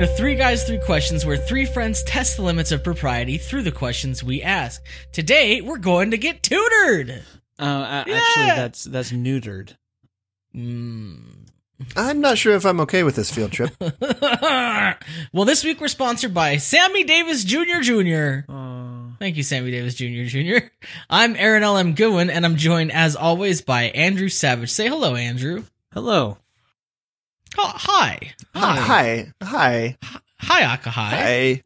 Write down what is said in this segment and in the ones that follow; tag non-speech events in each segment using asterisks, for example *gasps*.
to Three Guys, Three Questions, where three friends test the limits of propriety through the questions we ask. Today, we're going to get tutored! Uh, a- Yeah. Actually, that's that's neutered. Mm. I'm not sure if I'm okay with this field trip. *laughs* well, this week we're sponsored by Sammy Davis Jr. Jr. Uh, Thank you, Sammy Davis Jr. Jr. I'm Aaron L.M. Goodwin, and I'm joined, as always, by Andrew Savage. Say hello, Andrew. hello. Oh, hi. Hi. Hi. Hi, Aka. Hi. Hi.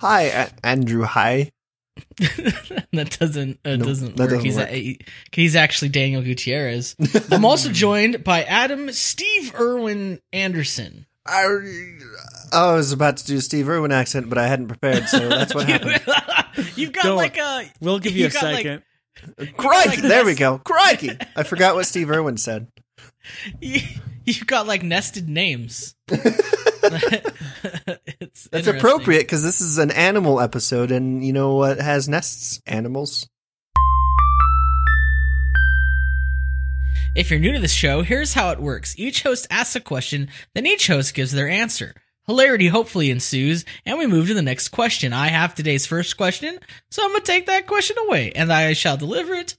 Hi, A- Andrew. Hi. *laughs* that doesn't uh, No, doesn't that work. doesn't he's, work. A, he- he's actually Daniel Gutierrez. I'm also *laughs* joined by Adam Steve Irwin Anderson. I, I was about to do a Steve Irwin accent, but I hadn't prepared, so that's what *laughs* happened. You've got Don't like a We'll give you, a got, like- second. Crikey! like there we go. Crikey! I forgot what Steve Irwin said. *laughs* you, you've got like nested names. *laughs* it's That's appropriate because this is an animal episode, and you know what has nests? Animals. If you're new to this show, here's how it works. Each host asks a question, then each host gives their answer. Hilarity hopefully ensues, and we move to the next question. I have today's first question, so I'm gonna take that question away, and I shall deliver it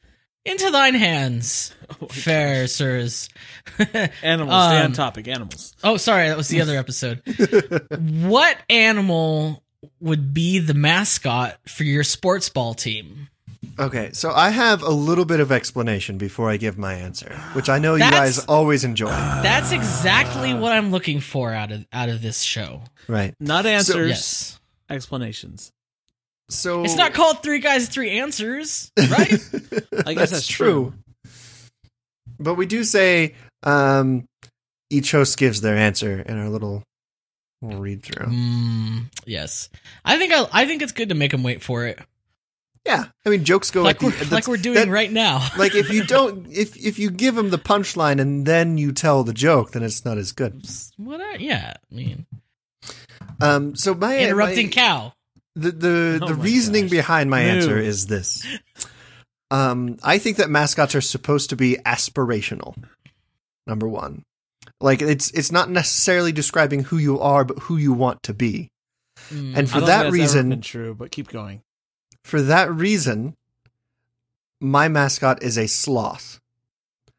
into thine hands, *laughs* fair sirs. *laughs* Animals. stay on Um, topic. Animals. oh, sorry, that was the other episode. *laughs* what animal would be the mascot for your sports ball team? Okay, so I have a little bit of explanation before I give my answer, which I know you guys always enjoy. That's exactly what I'm looking for out of out of this show. Right. Not answers. Yes. Explanations. So It's not called Three Guys, Three Answers, *laughs* right? I guess that's true. But we do say um, each host gives their answer in our little, little read through. mm, yes. I think I, I think it's good to make them wait for it, Yeah, I mean jokes go like at we're the, like we're doing that- right now. *laughs* Like if you *laughs* don't, if if you give them the punchline and then you tell the joke, then it's not as good. what? I, yeah, I mean, Um, so my interrupting my, cow. The the *laughs* Oh the reasoning gosh. behind my answer is this. Um, I think that mascots are supposed to be aspirational. Number one, like it's it's not necessarily describing who you are, but who you want to be. Mm. And for that think that's ever reason, true, but keep going. for that reason, my mascot is a sloth.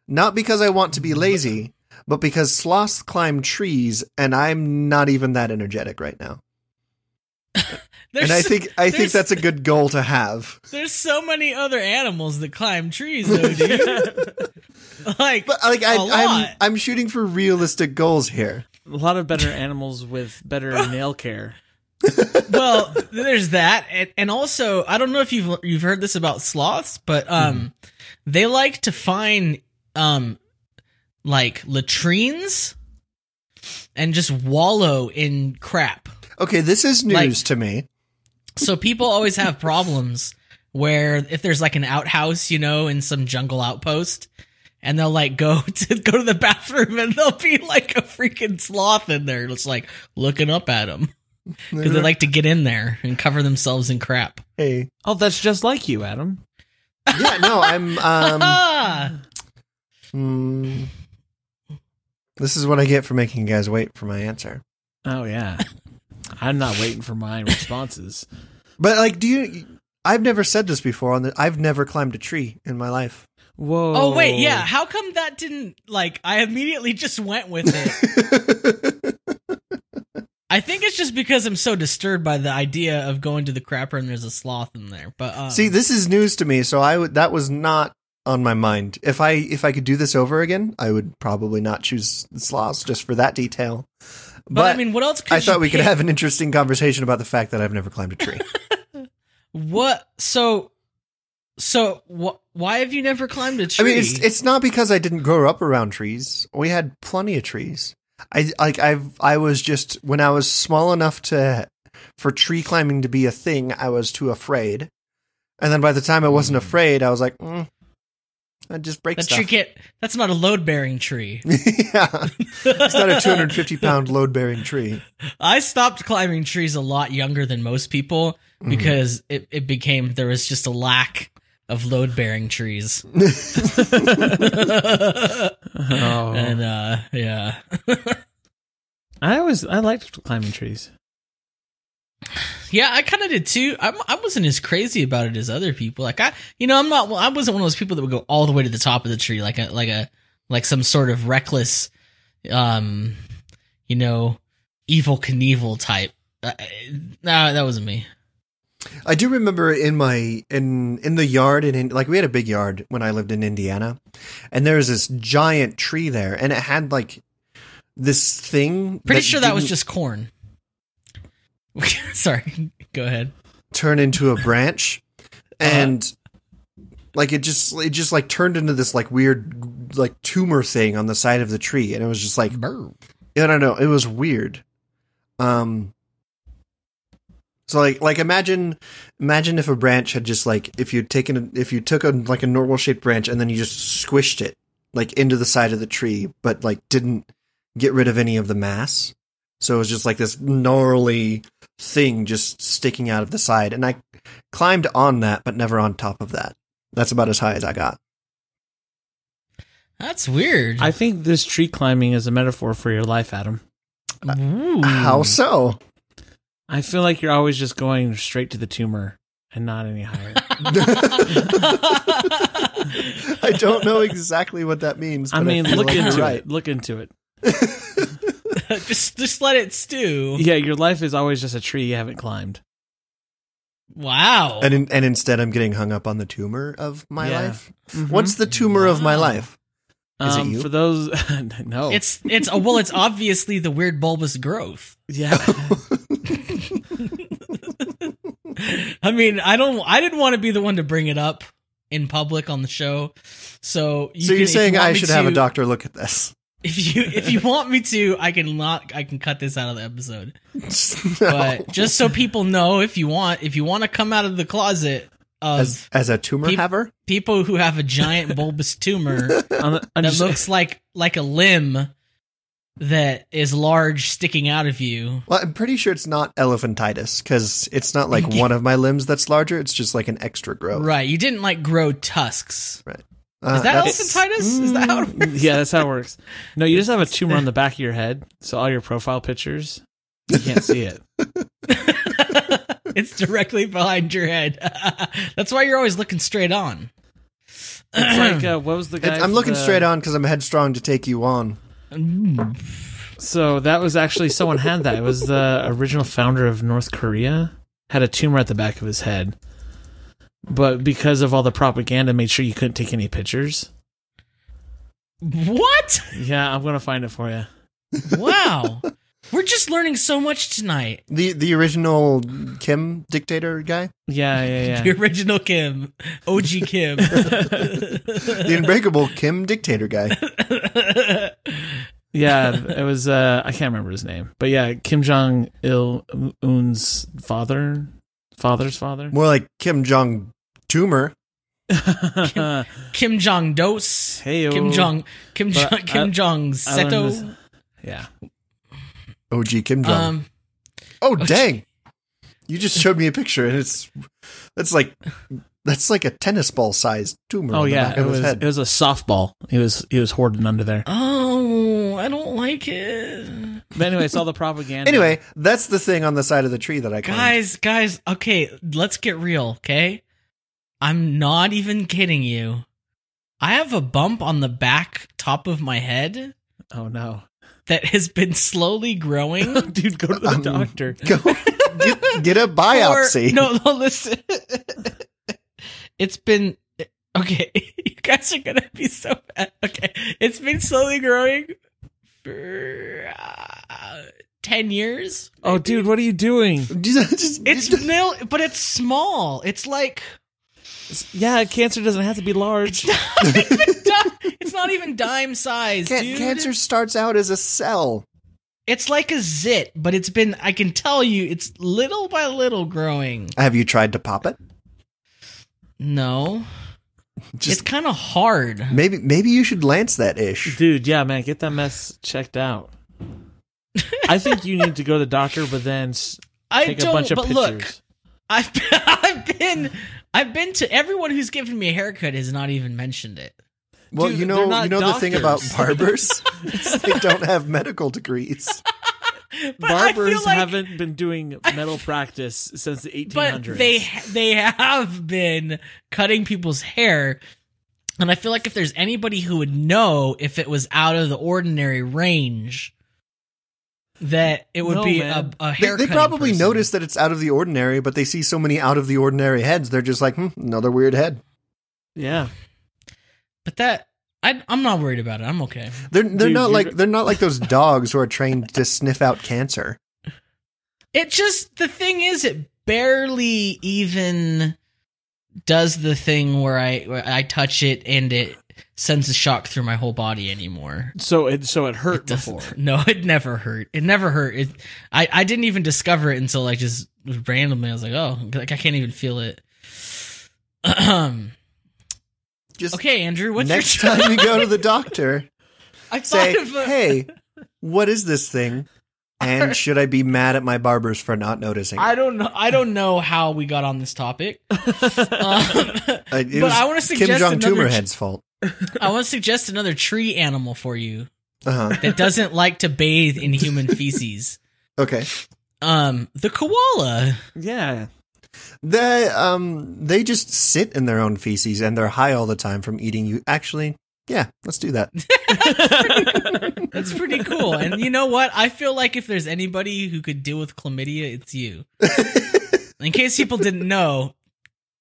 Not because I want to be lazy, but because sloths climb trees, and I'm not even that energetic right now. *laughs* there's, and I think I think that's a good goal to have. *laughs* there's so many other animals that climb trees, though, dude. *laughs* like, But like I, a I'm lot. I'm shooting for realistic goals here. A lot of better animals with better *laughs* nail care. well, there's that, and, and also I don't know if you've you've heard this about sloths, but um, they like to find um, like latrines and just wallow in crap. Okay, this is news Like- to me. So people always have problems where if there's like an outhouse, you know, in some jungle outpost, and they'll like go *laughs* to go to the bathroom and there'll be like a freaking sloth in there, just like looking up at them because they like to get in there and cover themselves in crap. Hey, Oh, that's just like you, Adam. yeah, no, I'm. Um, ah, *laughs* hmm. this is what I get for making you guys wait for my answer. Oh yeah. I'm not waiting for my responses. *laughs* But like, do you? I've never said this before. On the, I've never climbed a tree in my life. Whoa. oh wait, yeah. How come that didn't like? I immediately just went with it. *laughs* I think it's just because I'm so disturbed by the idea of going to the crapper and there's a sloth in there. But um, See, this is news to me, so I would that was not on my mind. If I if I could do this over again, I would probably not choose sloths just for that detail. But, I mean, what else? Could I thought we could have an interesting conversation about the fact that I've never climbed a tree. *laughs* *laughs* What? So, so wh- why have you never climbed a tree? I mean, it's it's not because I didn't grow up around trees. We had plenty of trees. I like I've I was just when I was small enough to for tree climbing to be a thing, I was too afraid. And then by the time I wasn't afraid, I was like, mm, I'd just break that stuff. tree can't. That's not a load bearing tree. *laughs* yeah, it's not a 250 pound load bearing tree. I stopped climbing trees a lot younger than most people Mm-hmm. because it, it became there was just a lack of load bearing trees. *laughs* Oh. and uh yeah. *laughs* I always I liked climbing trees. Yeah, I kind of did too. I, I wasn't as crazy about it as other people. Like I, you know, I'm not. I wasn't one of those people that would go all the way to the top of the tree, like a like a like some sort of reckless, um, you know, Evel Knievel type. Uh, nah, that wasn't me. I do remember in my in in the yard in like we had a big yard when I lived in Indiana, and there was this giant tree there, and it had like this thing. Pretty sure that was just corn. *laughs* Sorry, go ahead. turn into a branch, and like it just it just like turned into this like weird like tumor thing on the side of the tree, and it was just like Burr. I don't know. It was weird. Um. So like like imagine imagine if a branch had just like if you'd taken a, if you took a like a normal shaped branch and then you just squished it like into the side of the tree, but like didn't get rid of any of the mass. So it was just like this gnarly thing just sticking out of the side, and I climbed on that, but never on top of that. That's about as high as I got. That's weird. I think this tree climbing is a metaphor for your life, Adam. Uh, Ooh. How so? I feel like you're always just going straight to the tumor and not any higher. *laughs* *laughs* I don't know exactly what that means. I but mean, feel look like you're into right. it. Look into it. *laughs* just just let it stew. Yeah, your life is always just a tree you haven't climbed. Wow. And in, and instead, I'm getting hung up on the tumor of my Yeah. life. What's the tumor of my life? Is it Um, you? For those, *laughs* no, It's it's oh, well, it's obviously the weird bulbous growth. yeah. *laughs* I mean, I don't. I didn't want to be the one to bring it up in public on the show. So, you so can- you're if saying you I me should have a doctor look at this? If you if you want me to, I can not. I can cut this out of the episode. *laughs* No. But just so people know, if you want, if you want to come out of the closet of as as a tumor Peop- haver, people who have a giant *laughs* bulbous tumor that just, looks like like a limb that is large sticking out of you. well, I'm pretty sure it's not elephantitis because it's not like *laughs* one of my limbs that's larger. It's just like an extra growth. Right. You didn't like grow tusks. Uh, Is that that's- elephantitis? Is that how it works? yeah, that's how it works. No, you just have a tumor on the *laughs* back of your head, so all your profile pictures you can't see it. *laughs* it's directly behind your head. *laughs* That's why you're always looking straight on. It's like uh, *clears throat* what was the guy? It's- I'm looking the- straight on because I'm headstrong to take you on. So that was actually someone had that. It was the original founder of North Korea had a tumor at the back of his head, but because of all the propaganda, made sure you couldn't take any pictures. What? Yeah, I'm gonna find it for you. Wow. We're just learning so much tonight. The the original Kim dictator guy, Yeah, yeah, yeah. The original Kim, OG Kim. *laughs* the unbreakable Kim dictator guy. *laughs* yeah, it was. Uh, I can't remember his name, but yeah, Kim Jong Il Un's father, father's father. More like Kim Jong tumor. *laughs* Kim Jong Dos. Heyo. Kim Jong. Kim But Jong. Kim I- Jong Seto. this- Yeah, OG Kim Jong. Um. oh dang! You just showed me a picture, and it's that's like that's like a tennis ball sized tumor. Oh yeah, it was head. it was a softball. He was he was hoarding under there. Oh, I don't like it. But anyway, it's all the propaganda. Anyway, that's the thing on the side of the tree that I climbed. Guys, guys, okay, let's get real, okay? I'm not even kidding you. I have a bump on the back top of my head oh no, that has been slowly growing. *laughs* dude, go to the Um, doctor. *laughs* Go get, get a *laughs* biopsy. Or- no, no, listen. it's been okay. You guys are gonna be so bad. Okay, it's been slowly growing for uh, ten years. Oh, dude, what are you doing? Just- just- It's nil, but it's small. It's like Yeah, cancer doesn't have to be large. not *laughs* even di- it's not even dime size, Can- dude. cancer starts out as a cell. It's like a zit, but it's been. I can tell you, it's little by little growing. Have you tried to pop it? No, Just it's kind of hard. maybe maybe you should lance that ish. Dude, yeah, man, get that mess checked out. I think you need to go to the doctor, but then s- *laughs* I take don't. a bunch of but pictures. look, I've been, *laughs* I've been I've been to everyone who's given me a haircut has not even mentioned it. Well, Dude, you know you know the thing about barbers, *laughs* *laughs* they don't have medical degrees. *laughs* Barbers like- haven't been doing metal practice since the 1800s. but they they have been cutting people's hair and i feel like if there's anybody who would know if it was out of the ordinary range that it would No, be man. a, a They, hair they probably notice that it's out of the ordinary, but they see so many out of the ordinary heads, they're just like, hmm, another weird head. yeah. but that I, i'm not worried about it i'm okay They're they're Dude, not like they're not like those *laughs* dogs who are trained to sniff out cancer. it just the thing is it barely even does the thing where i where i touch it and it sends a shock through my whole body anymore So it so it hurt It before. No, it never hurt. It never hurt. It, I, I didn't even discover it until like just randomly. I was like, oh, like I can't even feel it. Um. *clears throat* Just okay, Andrew. What's next your time you go to the doctor, *laughs* I say, a, "Hey, what is this thing?" And *laughs* should I be mad at my barbers for not noticing? I don't know. I don't know how we got on this topic. *laughs* Um, Uh, it but was I want to suggest Kim Jong another. Tumorhead's fault. I want to suggest another tree animal for you Uh-huh. that doesn't like to bathe in human *laughs* feces. Okay. Um, the koala. yeah. They um they just sit in their own feces and they're high all the time from eating you. Actually, yeah, let's do that. *laughs* That's pretty cool. And you know what? I feel like if there's anybody who could deal with chlamydia, it's you. *laughs* In case people didn't know,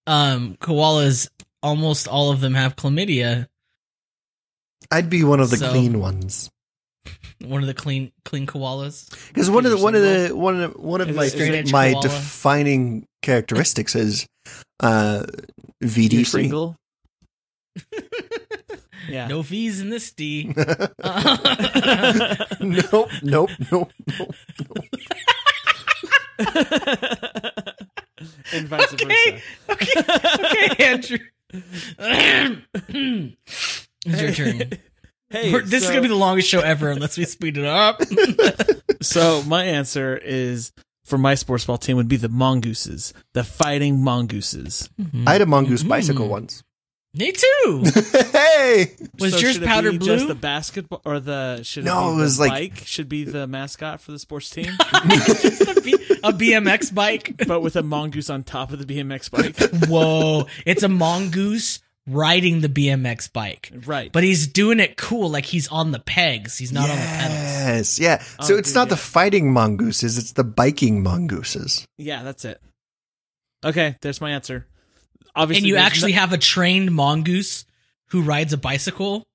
um, koalas, almost all of them have chlamydia. I'd be one of the So- clean ones. One of the clean clean koalas. Because one of the one of the one of one of Is my it straight edge my koala? defining characteristics is uh You're VD free. single. *laughs* yeah. No fees in this D. Uh, *laughs* *laughs* nope, nope, nope, nope. and vice Okay. versa. okay, okay, Andrew. It's your turn. *laughs* Hey, We're- this is gonna be the longest show ever unless we speed it up. *laughs* So my answer is for my sports ball team would be the mongooses, the fighting mongooses. I had a mongoose Mm. bicycle once. Me too. *laughs* hey, Was So yours should it powder be blue? Just the basketball or the should No, it, be it the was like- bike should be the mascot for the sports team, *laughs* Just a, B- a BMX bike. but with a mongoose on top of the BMX bike. *laughs* Whoa. It's a mongoose riding the BMX bike. Right. But he's doing it cool, like he's on the pegs. He's not on the pedals. yes, yeah. Oh, so Oh, it's dude, not the fighting mongooses; it's the biking mongooses. yeah, that's it. Okay, there's my answer. Obviously, And you actually no- have a trained mongoose who rides a bicycle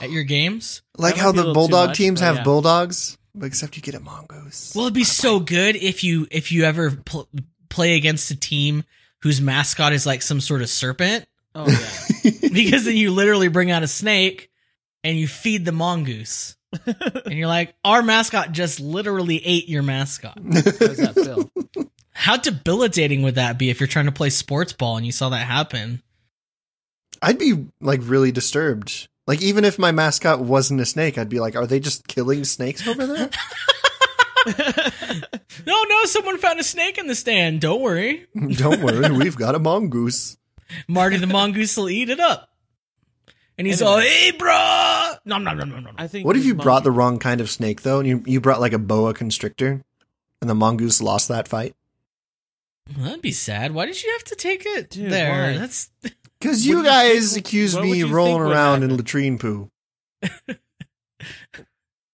at your games? Like how might be a the bulldog much, teams have yeah. bulldogs, but except you get a mongoose. Well, it'd be so good if you if you ever pl- play against a team whose mascot is like some sort of serpent, Oh yeah. *laughs* because then you literally bring out a snake and you feed the mongoose. *laughs* and you're like, our mascot just literally ate your mascot. How does that feel? *laughs* How debilitating would that be if you're trying to play sports ball and you saw that happen? I'd be like really disturbed. Like even if my mascot wasn't a snake, I'd be like, are they just killing snakes over there? *laughs* *laughs* No, no, someone found a snake in the stand. Don't worry. *laughs* Don't worry, we've got a mongoose. Marty the mongoose will eat it up. And he's Anyway. all, hey, bruh. Nom, nom, nom, nom, nom. I think. What if you brought the wrong kind of snake though, and you you brought like a boa constrictor, and the mongoose lost that fight? Well, that'd be sad. Why did you have to take it Dude, there? why? That's *laughs* Because you do you guys think- accused me you rolling around in latrine poo. *laughs*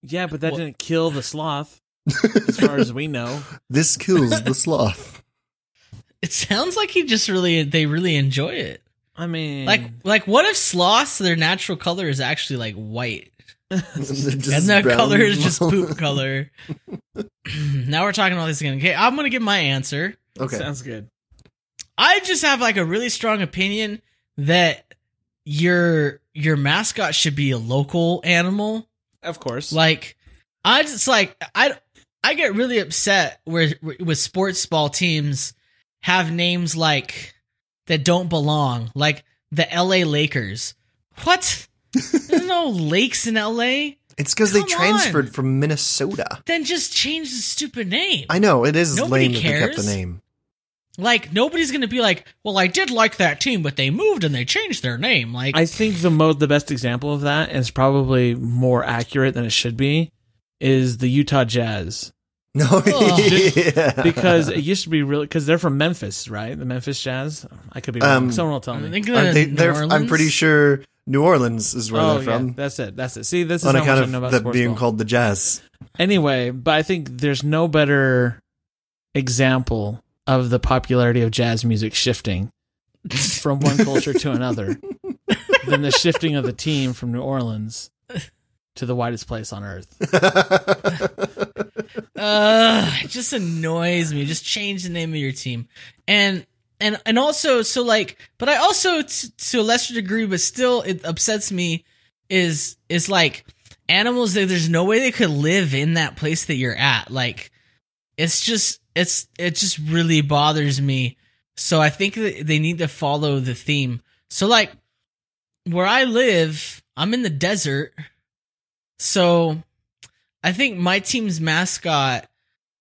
Yeah, but that What- didn't kill the sloth, as far as we know. *laughs* This kills the sloth. it sounds like he just really they really enjoy it. I mean, Like like what if sloths their natural color is actually like white and that color is just poop color. *clears throat* now we're talking about this again. Okay, I'm gonna give my answer. Okay. sounds good. I just have like a really strong opinion that your your mascot should be a local animal. Of course. Like I just like I I get really upset where with sports ball teams have names like that don't belong, like the LA Lakers. What? *laughs* There's no lakes in LA. It's because they transferred on. from Minnesota. Then just change the stupid name. I know it is Nobody lame that they kept cares. the name. Like nobody's gonna be like, well, I did like that team, but they moved and they changed their name. Like, I think the mo the best example of that, and it's probably more accurate than it should be, is the Utah Jazz. No, *laughs* Oh. yeah. because it used to be really because they're from Memphis, right? The Memphis Jazz. I could be wrong. Um, Someone will tell I me. think they, New they're, I'm pretty sure New Orleans is where oh they're from. that's it. That's it. See, this is on how much account I know of about that sports being ball. called the Jazz. Anyway, but I think there's no better example of the popularity of jazz music shifting from one *laughs* culture to another than the shifting of the team from New Orleans to the whitest place on earth. *laughs* Uh, it just annoys me. Just change the name of your team, and and and also, so like, but I also, t- to a lesser degree, but still, it upsets me. Is is like animals that there's no way they could live in that place that you're at. Like, it's just it's it just really bothers me. So I think that they need to follow the theme. So like, where I live, I'm in the desert, so I think my team's mascot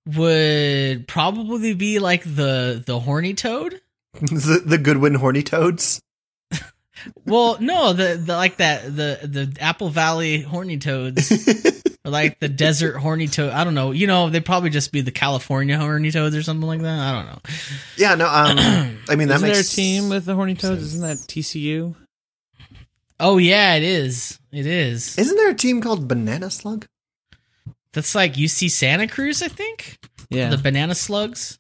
would probably be like the the horny toad. *laughs* the, the Goodwin Horny Toads. *laughs* Well, no, the, the like that the the Apple Valley horny toads *laughs* or like the desert horny toad. I don't know. You know, they'd probably just be the California horny toads or something like that. I don't know. yeah, no. Um, *clears throat* I mean that Isn't there a team with the Horny Toads? Isn't that TCU? Oh yeah, it is. It is. Isn't there a team called Banana Slug? That's like UC Santa Cruz, I think. Yeah. The banana slugs.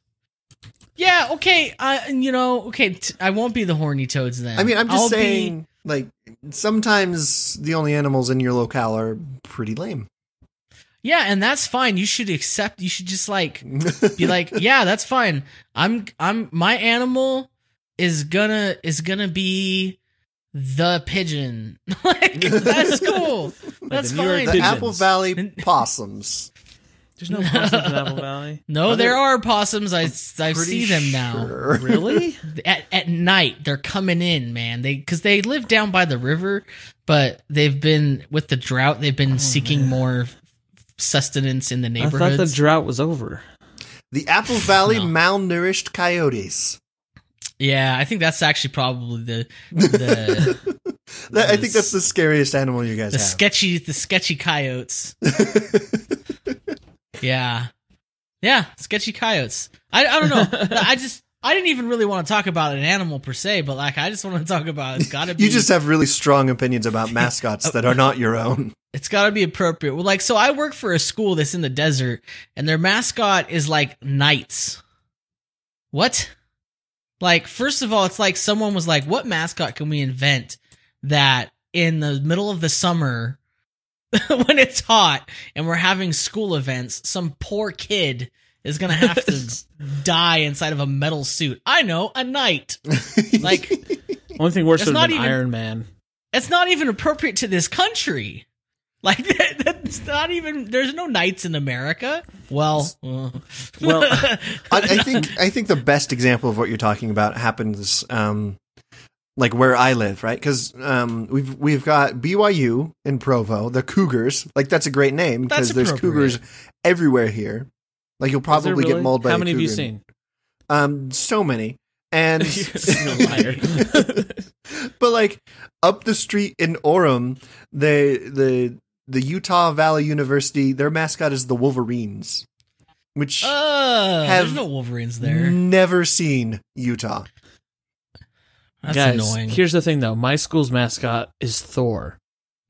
Yeah. Okay. I you know okay. T- I won't be the horny toads then. I mean, I'm just I'll be- saying, like sometimes the only animals in your locale are pretty lame. Yeah, and that's fine. You should accept. You should just like *laughs* be like, yeah, that's fine. I'm I'm my animal is gonna is gonna be the pigeon. *laughs* like that's cool. *laughs* That's the New York fine. the Apple Valley possums. There's no possums in Apple Valley. *laughs* no, Are there there- are possums. I I see Pretty them now. sure. *laughs* Really? At at night, they're coming in, man. They because they live down by the river, but they've been with the drought. They've been oh, seeking more sustenance in the I neighborhoods. thought the drought was over. The Apple Valley No. malnourished coyotes. yeah, I think that's actually probably the *laughs* the That- I think that's the scariest animal you guys the have. sketchy the sketchy coyotes. Yeah. Yeah, sketchy coyotes. I, I don't know. *laughs* I just I didn't even really want to talk about an animal per se, but like I just want to talk about it's got to be you just have really strong opinions about *laughs* mascots that oh. are not your own. it's got to be appropriate. Well, like so I work for a school that's in the desert and their mascot is like knights. What? Like first of all, it's like someone was like, "What mascot can we invent that in the middle of the summer *laughs* when it's hot and we're having school events, some poor kid is going to have to die inside of a metal suit. I know, a knight. *laughs* Like Only thing worse It's would have not even- Iron Man. it's not even appropriate to this country. *laughs* Like that, that's not even there's no knights in America. Well, uh, Well, I, I think I think the best example of what you're talking about happens um, like where I live, right? Because um, we've we've got BYU in Provo, the Cougars. Like that's a great name because there's. Cougars everywhere here. Like you'll probably really? get mauled by How a many have you seen? Um, so many. And *laughs* *laughs* but like up the street in Orem, the the the Utah Valley University, their mascot is the Wolverines, which uh, Have there's no Wolverines there. never seen Utah. That's Guys, annoying. here's the thing though. My school's mascot is Thor. *laughs*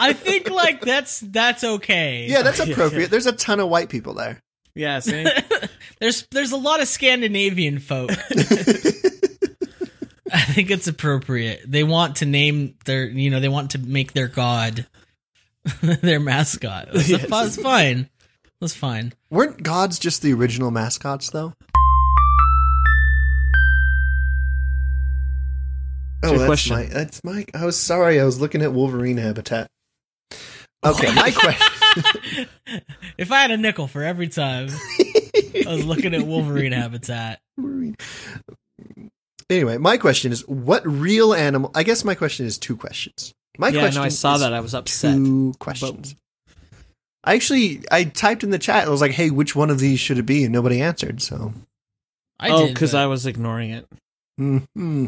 I think like that's that's okay. Yeah, that's *laughs* appropriate. There's a ton of white people there. Yeah, see? *laughs* there's there's a lot of Scandinavian folk. I think it's appropriate. They want to name their, you know, they want to make their god their mascot. That's, Yes. that's fine. That's fine. Weren't gods just the original mascots, though? Oh, that's question. my. That's my. I was sorry. I was looking at Wolverine habitat. Okay, my *laughs* question. *laughs* if I had a nickel for every time I was looking at Wolverine habitat. *laughs* Anyway, my question is: What real animal? I guess my question is two questions. My yeah, question. no, I saw is that. I was upset. Two questions. I actually I typed in the chat. I was like, "Hey, which one of these should it be?" And nobody answered. So, I oh, because but- I was ignoring it. hmm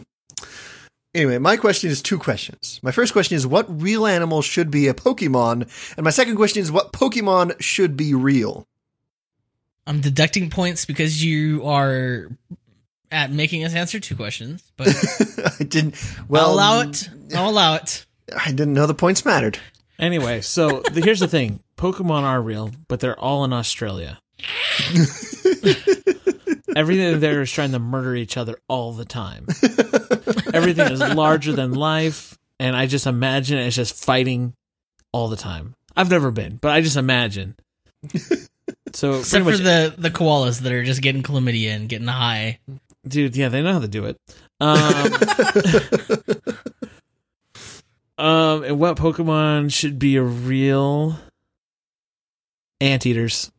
Anyway, my question is two questions. My first question is what real animal should be a Pokemon? And my second question is what Pokemon should be real? I'm deducting points because you are at making us answer two questions, but *laughs* I didn't. well, Well, I'll allow it. I'll allow it. I didn't know the points mattered. Anyway, so *laughs* the, here's the thing: Pokemon are real, but they're all in Australia. *laughs* Everything there is trying to murder each other all the time. Everything is larger than life, and I just imagine it's just fighting all the time. I've never been, but I just imagine. *laughs* So Except for the the koalas that are just getting chlamydia and getting high. dude, yeah, they know how to do it. Um, *laughs* um, and what Pokemon should be a real anteaters?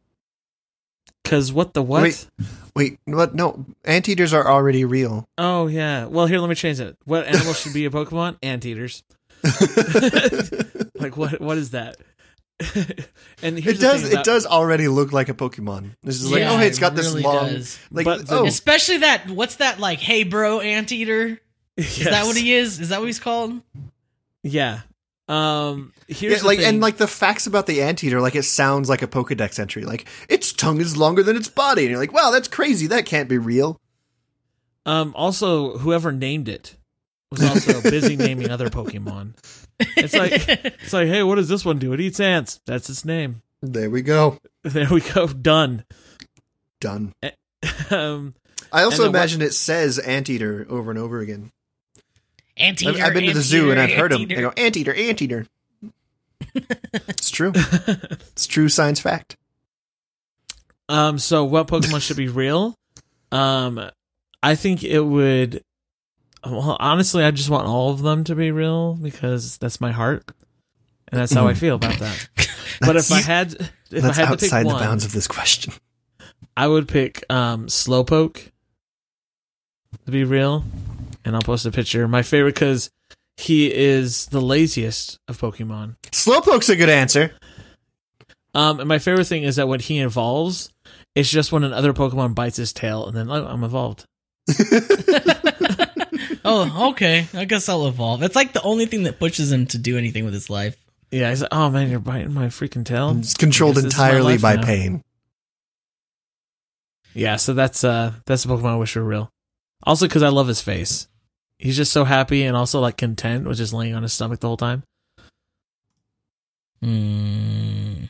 Because what the what? Wait. Wait, what? No, anteaters are already real. Oh yeah. Well, here, let me change it. What animal should be a Pokemon? *laughs* Anteaters. *laughs* Like what? What is that? *laughs* and here's it the does. thing It does already look like a Pokemon. This is like, Yeah, oh, hey, it's got it this really long, does. like, But oh, Especially that. What's that like? Hey, bro, anteater. Is that what he is? Is that what he's called? Yeah. Um. yeah, Here's the like, and like the facts about the anteater, like it sounds like a Pokedex entry. Like its tongue is longer than its body, and you're like, wow, that's crazy. That can't be real. Um. Also, whoever named it was also *laughs* busy naming other Pokemon. It's like it's like, hey, what does this one do? It eats ants. That's its name. There we go. *laughs* There we go. Done. Done. *laughs* Um. I also then what- imagine it says anteater over and over again. Anteater. I've, I've been to the zoo and I've anteater, heard them. They go anteater, anteater. it's true. *laughs* It's true science fact. Um. So, what Pokemon should be *laughs* real? Um. I think it would. Well, honestly, I just want all of them to be real because that's my heart, and that's how I feel about that. *laughs* But if I had, if That's I had to pick outside the one, bounds of this question. I would pick um, Slowpoke to be real, and I'll post a picture. My favorite because he is the laziest of Pokemon. Slowpoke's a good answer. Um, and my favorite thing is that when he evolves, it's just when another Pokemon bites his tail, and then oh, I'm evolved. *laughs* *laughs* oh, okay. I guess I'll evolve. It's like the only thing that pushes him to do anything with his life. Yeah, he's like, oh man, you're biting my freaking tail. It's controlled Guess this is my entirely by now. pain. Yeah, so that's uh that's the Pokemon I wish were real. Also, because I love his face. He's just so happy and also like content with just laying on his stomach the whole time. Me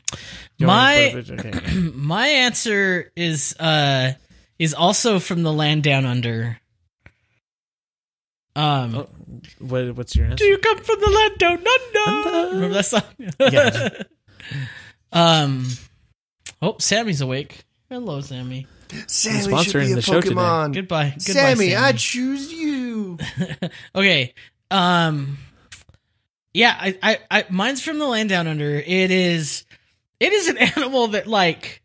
My to put a *clears throat* picture? Okay. my answer is uh is also from the land down under. Um Oh, what, what's your answer? Do you come from the land down under? Under. Remember that song? Yeah. *laughs* um Oh, Sammy's awake. Hello, Sammy. Sammy should sponsoring be a the show today. Pokemon. Goodbye. Goodbye, Sammy, Sammy. I choose you. *laughs* okay. Um Yeah, I, I I mine's from the land down under. It is it is an *laughs* animal that like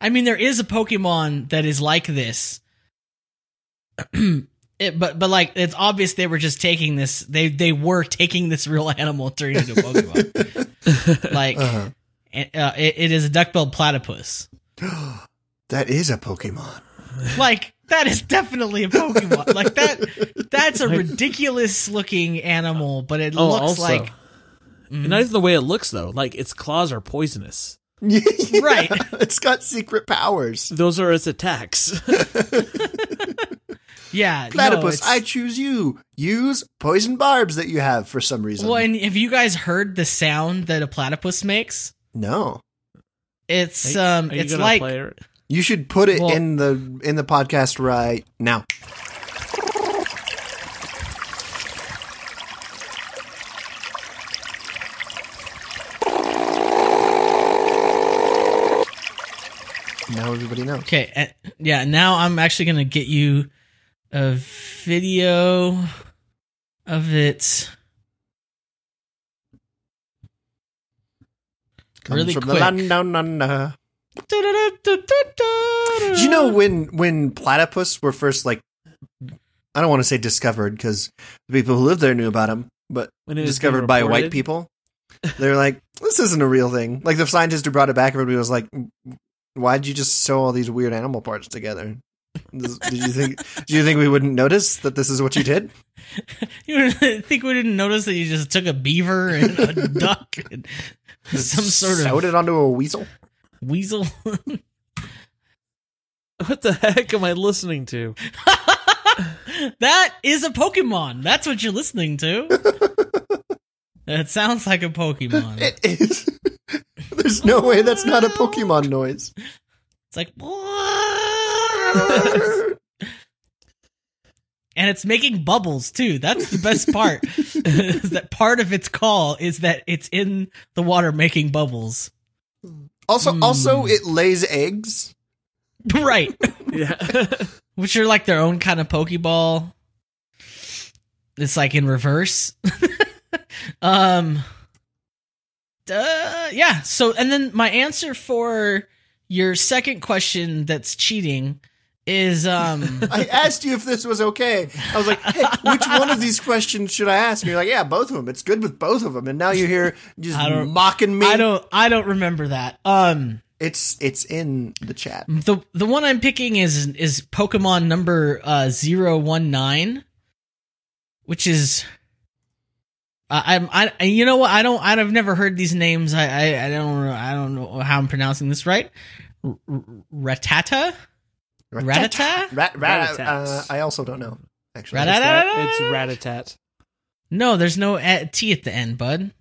I mean there is a Pokemon that is like this. *clears throat* it, but but like it's obvious they were just taking this they they were taking this real *laughs* animal and turning into a Pokemon. like Uh-huh. uh, it, it is a duck-billed platypus. *gasps* *gasps* *gasps* that is a Pokemon. Like that is definitely a Pokemon. like that that's a ridiculous looking animal, but it Oh, looks also, like Mhm. not even the way it looks though. Like its claws are poisonous. *laughs* Yeah, Right. It's got secret powers. Those are its attacks. *laughs* yeah, Platypus, it's- I choose you. Use poison barbs that you have for some reason. well, and have you guys heard the sound that a platypus makes? no. It's Are um, are you it's like play it? You should put it Well- in the in the podcast right now. Now everybody knows. okay, uh, yeah. Now I'm actually gonna get you a video of it. Comes Really from quick. the land down under. You know when when platypus were first like I don't want to say discovered because the people who lived there knew about them, but discovered by white people. They're like, this isn't a real thing. Like the scientist who brought it back, everybody was like, why'd you just sew all these weird animal parts together? Did you think? Do you think we wouldn't notice that this is what you did? You think we didn't notice that you just took a beaver and a duck and some sort of Sewed it onto a weasel. Weasel? *laughs* What the heck am I listening to? *laughs* that is a Pokemon. That's what you're listening to. *laughs* It sounds like a Pokemon. It is. There's no way that's not a Pokemon noise. It's like, and it's making bubbles too. That's the best part. is that part of its call is that it's in the water making bubbles. Also, Hmm. also, it lays eggs. *laughs* right. Yeah. *laughs* Which are like their own kind of Pokeball. It's like in reverse. *laughs* um uh, yeah, so and then my answer for your second question that's cheating is um *laughs* I asked you if this was okay. I was like, hey, which one of these questions should I ask? And you're like, yeah, both of them. It's good with both of them. And now you're here just mocking me. I don't I don't remember that. Um It's it's in the chat. the the one I'm picking is is Pokemon number uh 019 which is I I'm I you know what I don't I've never heard these names I I, I don't know I don't know how I'm pronouncing this right Rattata Ratata Rat, rat, uh, I also don't know. Actually, Rat- It's, Da- da- rat- da- it's da- Ratatat. No there's no a- T at the end bud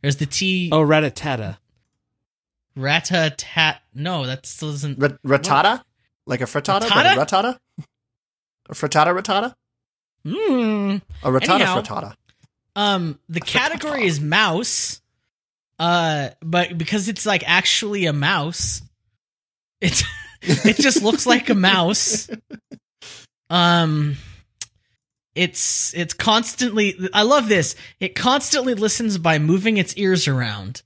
There's the T Oh, Ratatata. Ratatat no that still isn't Rat- ratata, like a frittata, but a Ratata? ratata, a frittata ratata, mm. a ratata Anyhow. frittata. Um, the category is mouse. Uh, but because it's like actually a mouse, it's it just looks like a mouse. Um, it's it's constantly. I love this. It constantly listens by moving its ears around.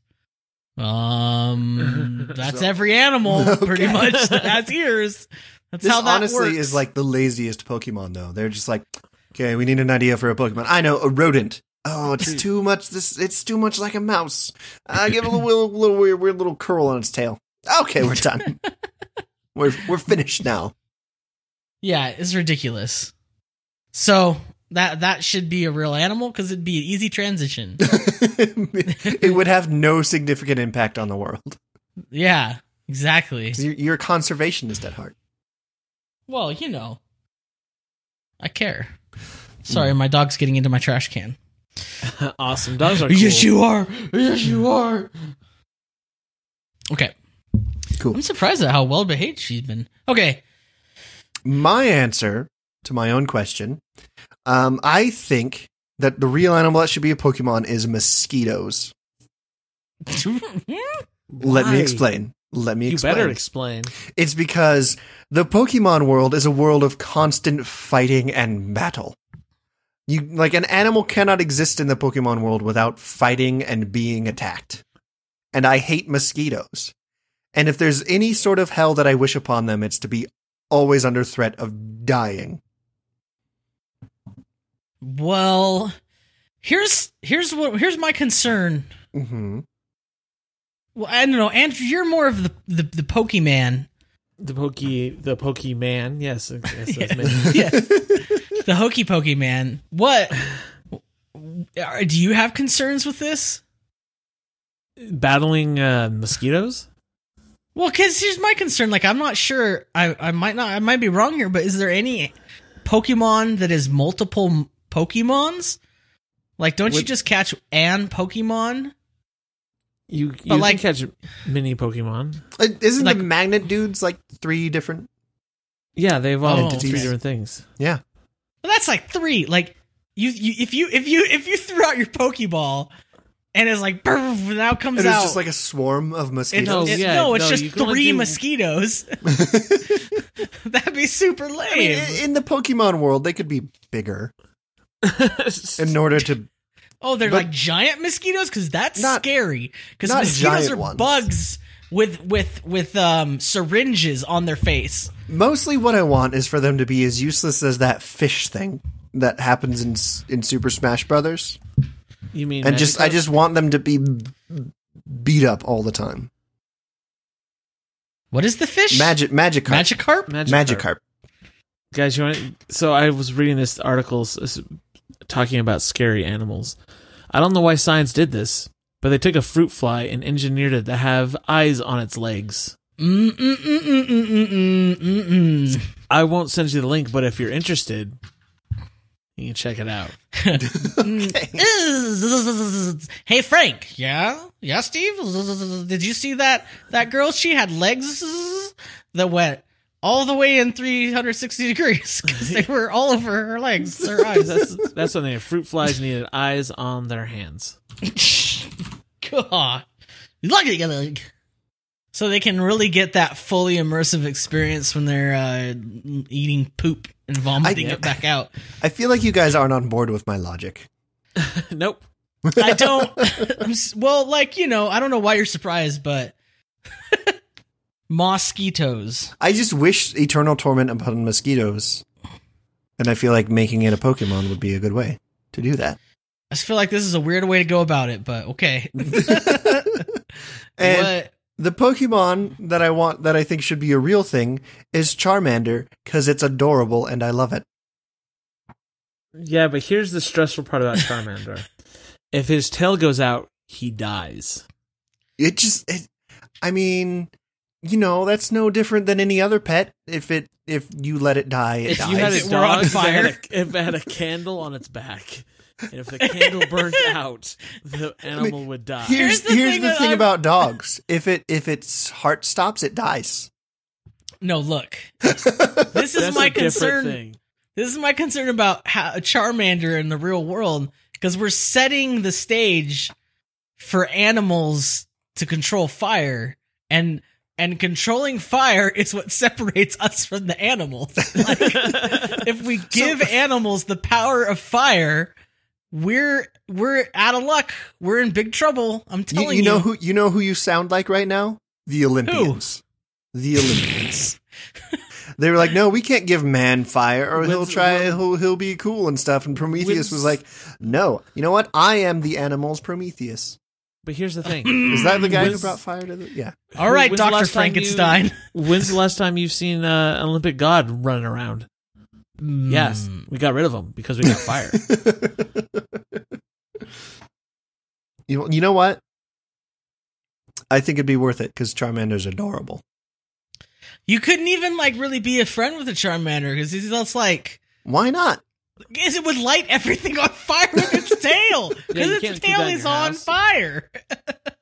Um, *laughs* that's So- every animal *laughs* pretty much *laughs* that has ears. That's This how that honestly works. is like the laziest Pokemon, though. They're just like, okay, we need an idea for a Pokemon. I know a rodent. Oh, it's too much. This it's too much like a mouse. Uh, give it a little, little weird, weird little curl on its tail. Okay, we're done. We're we're finished now. Yeah, it's ridiculous. So that that should be a real animal because it'd be an easy transition. *laughs* it would have no significant impact on the world. yeah, exactly. You're, you're a conservationist at heart. Well, you know, I care. Sorry, my dog's getting into my trash can. *laughs* awesome. Dogs are cool. Yes, you are. Yes, you are. Okay. Cool. I'm surprised at how well behaved she's been. Okay. My answer to my own question, um, I think that the real animal that should be a Pokemon is mosquitoes. *laughs* Let me explain. Let me You explain. better explain. It's because the Pokemon world is a world of constant fighting and battle. You like an animal cannot exist in the Pokemon world without fighting and being attacked. And I hate mosquitoes. And if there's any sort of hell that I wish upon them, it's to be always under threat of dying. well, here's here's what here's my concern. hmm Well, I don't know, Andrew. You're more of the the, the Pokemon. The pokey, the pokey man. Yes, I that's *laughs* me. yeah, *laughs* the hokey pokey man. What? Do you have concerns with this? Battling uh, mosquitoes. Well, because here's my concern. Like, I'm not sure. I I might not. I might be wrong here. But is there any Pokemon that is multiple Pokemons? Like, don't you just catch an Pokemon? You you like- can catch mini Pokemon. Uh, Isn't Like- the magnet dudes like three different? Yeah, they evolve Oh, into three different things. Yeah. Well, that's like three. Like, you, you if you if you if you threw out your Pokeball and it's like "Brr," now comes And it's out. just like a swarm of mosquitoes. No, it- yeah, no, it's no, just you can only three do- mosquitoes. *laughs* *laughs* That'd be super lame. I mean, in the Pokemon world, they could be bigger *laughs* in order to oh, they're but- like giant mosquitoes because that's Not- scary. Because mosquitoes giant are ones. bugs with with with um syringes on their face. Mostly, what I want is for them to be as useless as that fish thing that happens in in Super Smash Brothers, you mean and just I just want them to be beat up all the time. What is the fish? Magic, Magikarp, Magikarp. Magikarp. Magikarp. guys? You want? So I was reading this article s- s- talking about scary animals. I don't know why science did this, but they took a fruit fly and engineered it to have eyes on its legs. Mm, mm, mm, mm, mm, mm, mm, mm. I won't send you the link, but if you're interested, you can check it out. *laughs* hey Frank, yeah, yeah, Steve. Did you see that that girl? She had legs that went all the way in 360 degrees *laughs* because they were all over her legs, her *laughs* eyes. That's that's when they fruit flies needed eyes on their hands. God, look at you. So they can really get that fully immersive experience when they're uh, eating poop and vomiting I- it back *laughs* out. I feel like you guys aren't on board with my logic. *laughs* nope. I don't. *laughs* I'm, well, like you know, I don't know why you're surprised, but mosquitoes. I just wish eternal torment upon mosquitoes, and I feel like making it a Pokemon would be a good way to do that. I just feel like this is a weird way to go about it, but okay. And what? The Pokemon that I want that I think should be a real thing is Charmander because it's adorable and I love it. Yeah, but here's the stressful part about Charmander. *laughs* if his tail goes out, he dies. It just, it, I mean, you know, that's no different than any other pet. If it, if you let it die, it if dies. you had a *laughs* We're on dog had fire. a, if it had a candle on its back, and if the candle burnt out, the animal would die. Here's Here's the here's thing the thing about dogs. If it if its heart stops, it dies. No, look. *laughs* This is That's my concern. thing. This is my concern about how Charmander in the real world because we're setting the stage for animals to control fire and and controlling fire is what separates us from the animals. *laughs* Like, if we *laughs* give animals the power of fire, we're we're out of luck. We're in big trouble. I'm telling you you. know who you know who you sound like right now? The Olympians. The Olympians. *laughs* they were like, no, we can't give man fire, or he'll try, when- he'll he'll be cool and stuff. And Prometheus When's- was like, no, you know what? I am the animals, Prometheus. But here's the thing. *clears throat* Is that the guy who brought fire to the? Yeah. All right, Doctor last time you- Frankenstein. *laughs* When's the last time you've seen uh, an Olympic god running around? Yes, Mm. we got rid of them because we got fire. *laughs* you you know what? I think it'd be worth it because Charmander's adorable. You couldn't even like really be a friend with a Charmander because he's just like, Why not? because it would light everything on fire with its tail. *laughs* Because you its tail is on house. fire.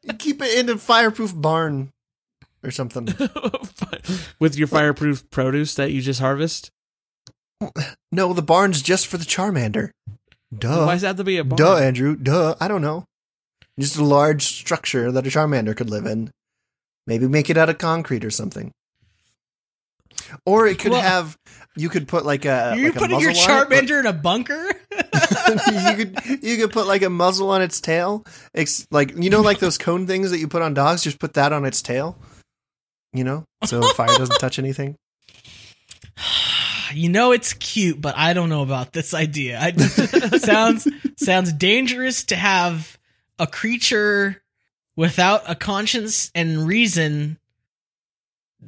You keep it in a fireproof barn or something. *laughs* With your fireproof produce that you just harvest? No, the barn's just for the Charmander. Duh. Why does that have to be a barn? Duh, Andrew. Duh. I don't know. Just a large structure that a Charmander could live in. Maybe make it out of concrete or something. Or it could Well- have. You could put like a. You're like a putting your muzzle on it, Charmander in a bunker? you could you could put like a muzzle on its tail. It's like you know, like those cone things that you put on dogs. Just put that on its tail. You know, so fire doesn't touch anything. You know it's cute, but I don't know about this idea. I *laughs* sounds sounds dangerous to have a creature without a conscience and reason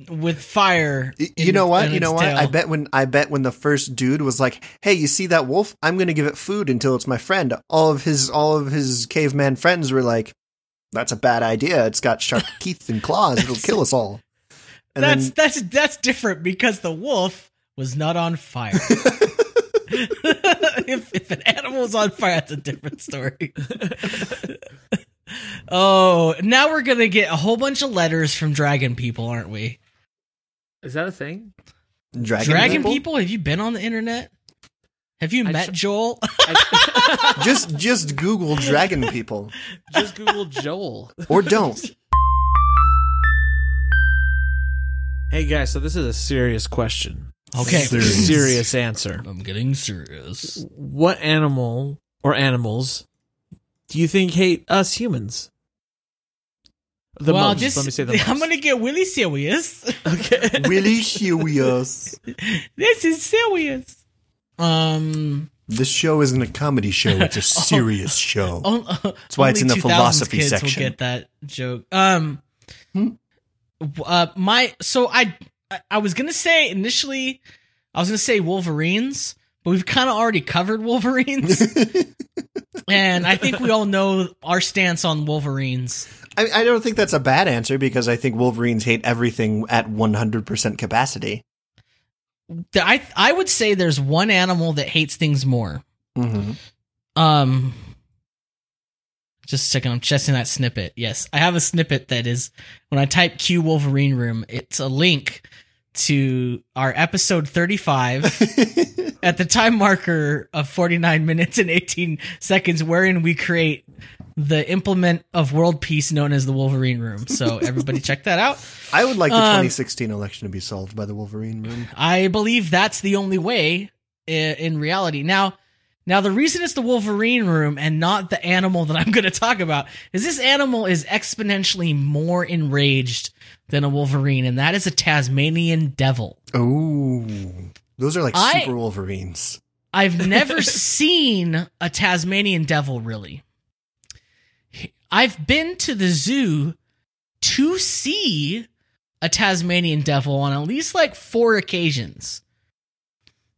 with fire. In- You know what? You know what? tail. I bet when I bet when the first dude was like, "Hey, you see that wolf? I'm going to give it food until it's my friend." All of his all of his caveman friends were like, "That's a bad idea. It's got sharp *laughs* teeth and claws. It'll kill us all." And that's then that's that's different because the wolf was not on fire. *laughs* *laughs* if if an animal is on fire, that's a different story. *laughs* oh, now we're gonna get a whole bunch of letters from dragon people, aren't we? Is that a thing? dragon, Dragon people? people? Have you been on the internet? Have you I met tr- Joel? just just Google dragon people Just Google Joel. or don't. Hey guys, so this is a serious question. Okay. Serious. Serious answer. I'm getting serious. What animal or animals do you think hate us humans? The well, most. just Let me say the *laughs* most. I'm gonna get really serious. Okay. *laughs* Really serious. this is serious. Um. This show isn't a comedy show; it's a *laughs* serious show. On, That's why it's in the philosophy kids section. Will get that joke. Um, Hmm? uh, my so I I- I was gonna say initially I was gonna say Wolverines, but we've kind of already covered Wolverines. *laughs* and I think we all know our stance on Wolverines. I, I don't think that's a bad answer because I think Wolverines hate everything at 100% capacity. I I would say there's one animal that hates things more. hmm Um, just a second. I'm checking that snippet. Yes, I have a snippet that is when I type Q Wolverine room. It's a link to our episode 35 *laughs* at the time marker of 49 minutes and 18 seconds, wherein we create the implement of world peace known as the Wolverine room. So everybody check that out. I would like the Um, 2016 election to be solved by the Wolverine room. I believe that's the only way in reality. Now, now the reason it's the Wolverine room and not the animal that I'm going to talk about is this animal is exponentially more enraged than a Wolverine, and that is a Tasmanian devil. Oh, those are like I- super Wolverines. I've never *laughs* seen a Tasmanian devil really. I've been to the zoo to see a Tasmanian devil on at least like four occasions.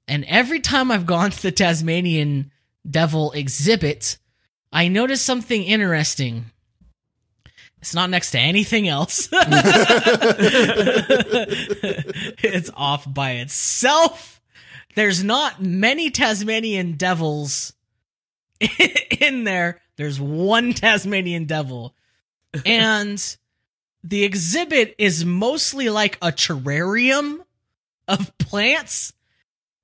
And every time I've gone to the Tasmanian devil exhibit, I notice something interesting. It's not next to anything else. *laughs* it's off by itself. There's not many Tasmanian devils *laughs* in there. There's one Tasmanian devil. And the exhibit is mostly like a terrarium of plants.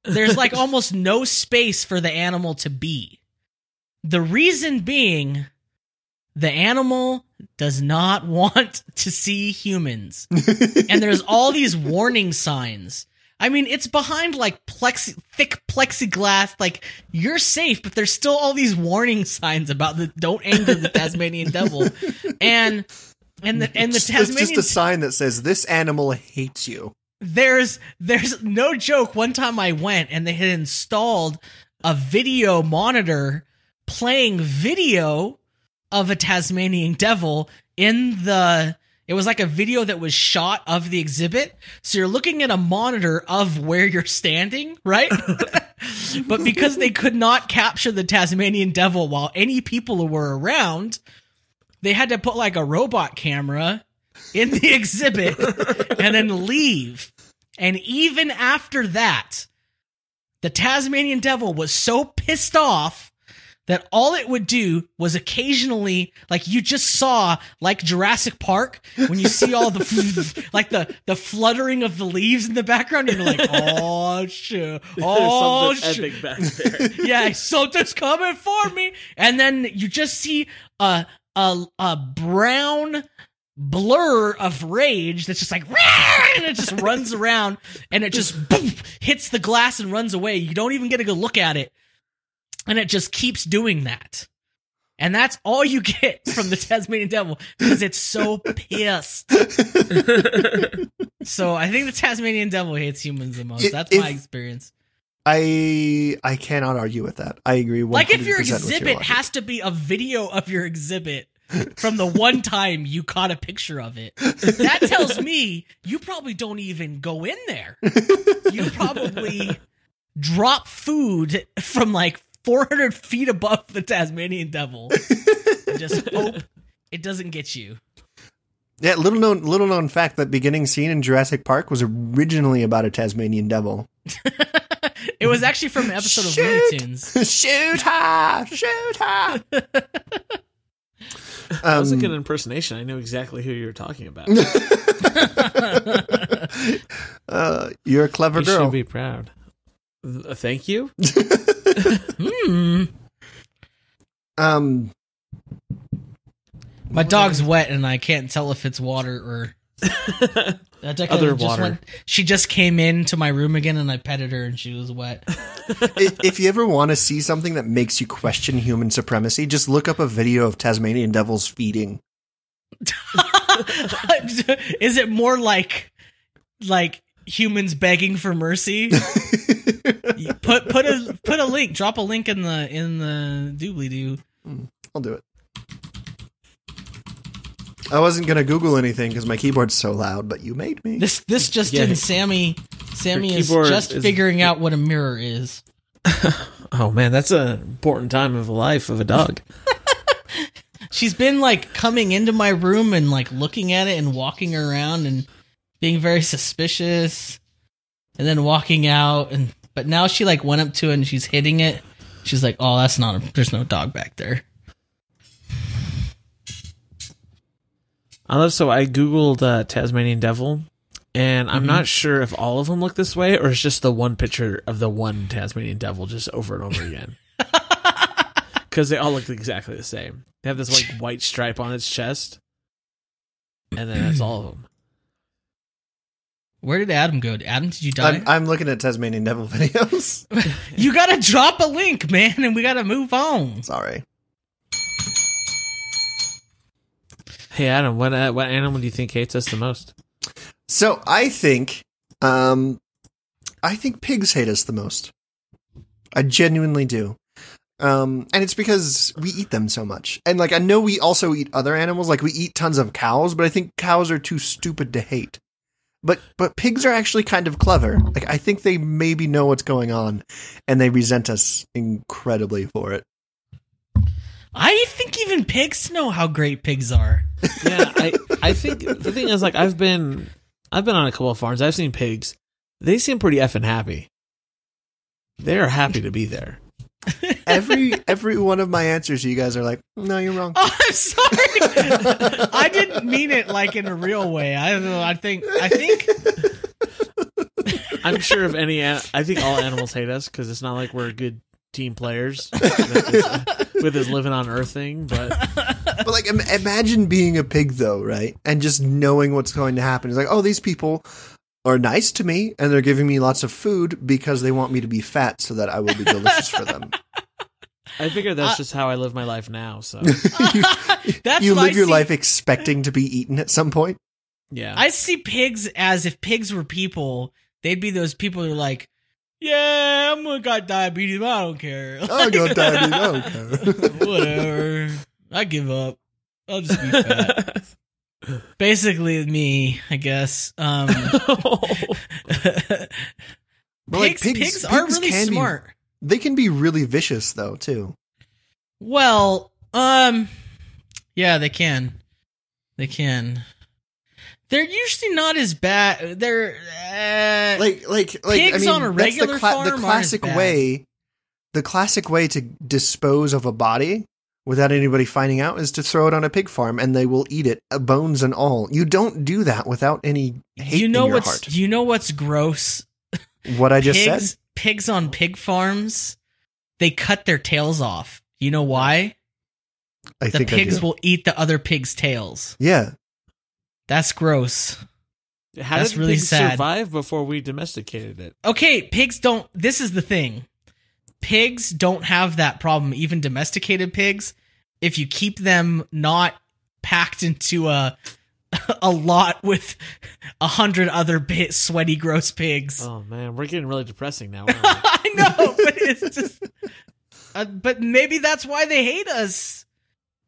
There's like *laughs* almost no space for the animal to be. The reason being the animal does not *laughs* want to see humans. and there's all these warning signs. I mean, it's behind like plexi- thick plexiglass. Like you're safe, but there's still all these warning *laughs* signs about the don't anger the Tasmanian devil, and and the and the It's Tasmanian It's just a sign that says this animal hates you. there's there's no joke one time i went and they had installed a video monitor playing video of a tasmanian devil in the it was like a video that was shot of the exhibit so you're looking at a monitor of where you're standing right *laughs* but because they could not capture the tasmanian devil while any people were around they had to put like a robot camera in the *laughs* exhibit and then leave. And even after that, the Tasmanian devil was so pissed off that all it would do was occasionally, like you just saw, like Jurassic Park, when you see all the, *laughs* like the, the fluttering of the leaves in the background, and you're like, oh *laughs* shit, oh shit epic back there. *laughs* yeah, something's coming for me. And then you just see a a a brown blur of rage that's just like and it just runs around and it just boom, hits the glass and runs away. You don't even get a good look at it. And it just keeps doing that. And that's all you get *laughs* from the Tasmanian devil because it's so pissed. *laughs* so I think the Tasmanian devil hates humans the most. If- That's my experience. I I cannot argue with that. I agree. 100% Like if your with your exhibit has to be a video of your exhibit from the one *laughs* time you caught a picture of it. That tells me you probably don't even go in there. You probably drop food from like 400 feet above the Tasmanian devil. *laughs* just hope it doesn't get you. Yeah, little known little known fact that beginning scene in Jurassic Park was originally about a Tasmanian devil. *laughs* It was actually from an episode of Shoot! Looney Tunes. *laughs* shoot her! Shoot her! That was a Um, good impersonation. I know exactly who you were talking about. uh, you're a clever you girl. should be proud. Th- uh, thank you. *laughs* Hmm. Um, My dog's wet and I can't tell if it's water or *laughs* That Other just water. she just came into my room again and I petted her and she was wet. *laughs* i- if you ever want to see something that makes you question human supremacy, just look up a video of Tasmanian devils feeding. Is it more like like humans begging for mercy? You put put a put a link, drop a link in the in the doobly doo. I'll do it. I wasn't gonna Google anything because my keyboard's so loud, but you made me. This this just Yeah. in. Sammy Sammy is just is- figuring out what a mirror is. *laughs* Oh man, that's an important time of the life of a dog. *laughs* She's been like coming into my room and like looking at it and walking around and being very suspicious and then walking out and but now she like went up to it and she's hitting it. She's like, "Oh, that's not a there's no dog back there." I love so I googled uh, Tasmanian devil, and I'm Mhm. not sure if all of them look this way or it's just the one picture of the one Tasmanian devil just over and over again. *laughs* Because they all look exactly the same. They have this like white stripe on its chest, and then that's all of them. Where did Adam go? Adam, did you die? I'm, I'm looking at Tasmanian devil *laughs* videos. *laughs* you gotta drop a link, man, and we gotta move on. Sorry. Hey Adam, what uh, what animal do you think hates us the most? So I think, um, I think pigs hate us the most. I genuinely do. Um, and it's because we eat them so much. And like, I know we also eat other animals, like we eat tons of cows, but I think cows are too stupid to hate. But, but pigs are actually kind of clever. Like, I think they maybe know what's going on and they resent us incredibly for it. I think even pigs know how great pigs are. *laughs* yeah, I I think the thing is like I've been I've been on a couple of farms. I've seen pigs. They seem pretty effing happy. They are happy to be there. *laughs* Every, every one of my answers, you guys are like, no, you're wrong. *laughs* Oh, I'm sorry. *laughs* I didn't mean it like in a real way. I don't know. I think I think I'm sure if any, an- I think all animals hate us because it's not like we're good team players with this, with this living on Earth thing. But But like, Im- imagine being a pig though, right? And just knowing what's going to happen. It's like, oh, these people are nice to me, and they're giving me lots of food because they want me to be fat, so that I will be delicious for them. *laughs* I figure that's Uh, just how I live my life now. So *laughs* that's you what I live your see- life expecting to be eaten at some point. yeah, I see pigs as if pigs were people, they'd be those people who are like, "Yeah, I'm gonna got diabetes, but I don't care. Oh, God, *laughs* diabetes, I don't care. *laughs* Whatever. I give up. I'll just be fat." Basically, me, I guess. Um, But, like, pigs, pigs- pigs, are really can be- smart. They can be really vicious though too. Well, um, yeah, they can. They can. They're usually not as bad. They're uh, Like, like, like. I Pigs mean, on a that's regular the, cla- farm the classic way. The classic way to dispose of a body without anybody finding out is to throw it on a pig farm, and they will eat it, uh, bones and all. You don't do that without any hate you know in your what's heart. you know what's gross. What I just pigs, said. pigs on pig farms, they cut their tails off. You know why? I The think I pigs do. will eat the other pigs' tails. Yeah. That's gross. how that's did really pigs sad. survive before we domesticated it? Okay, pigs don't. This is the thing. Pigs don't have that problem. Even domesticated pigs, if you keep them not packed into a a lot with a hundred other bit sweaty, gross pigs. Oh man, we're getting really depressing now. Aren't we? *laughs* I know, but it's just. Uh, but maybe that's why they hate us.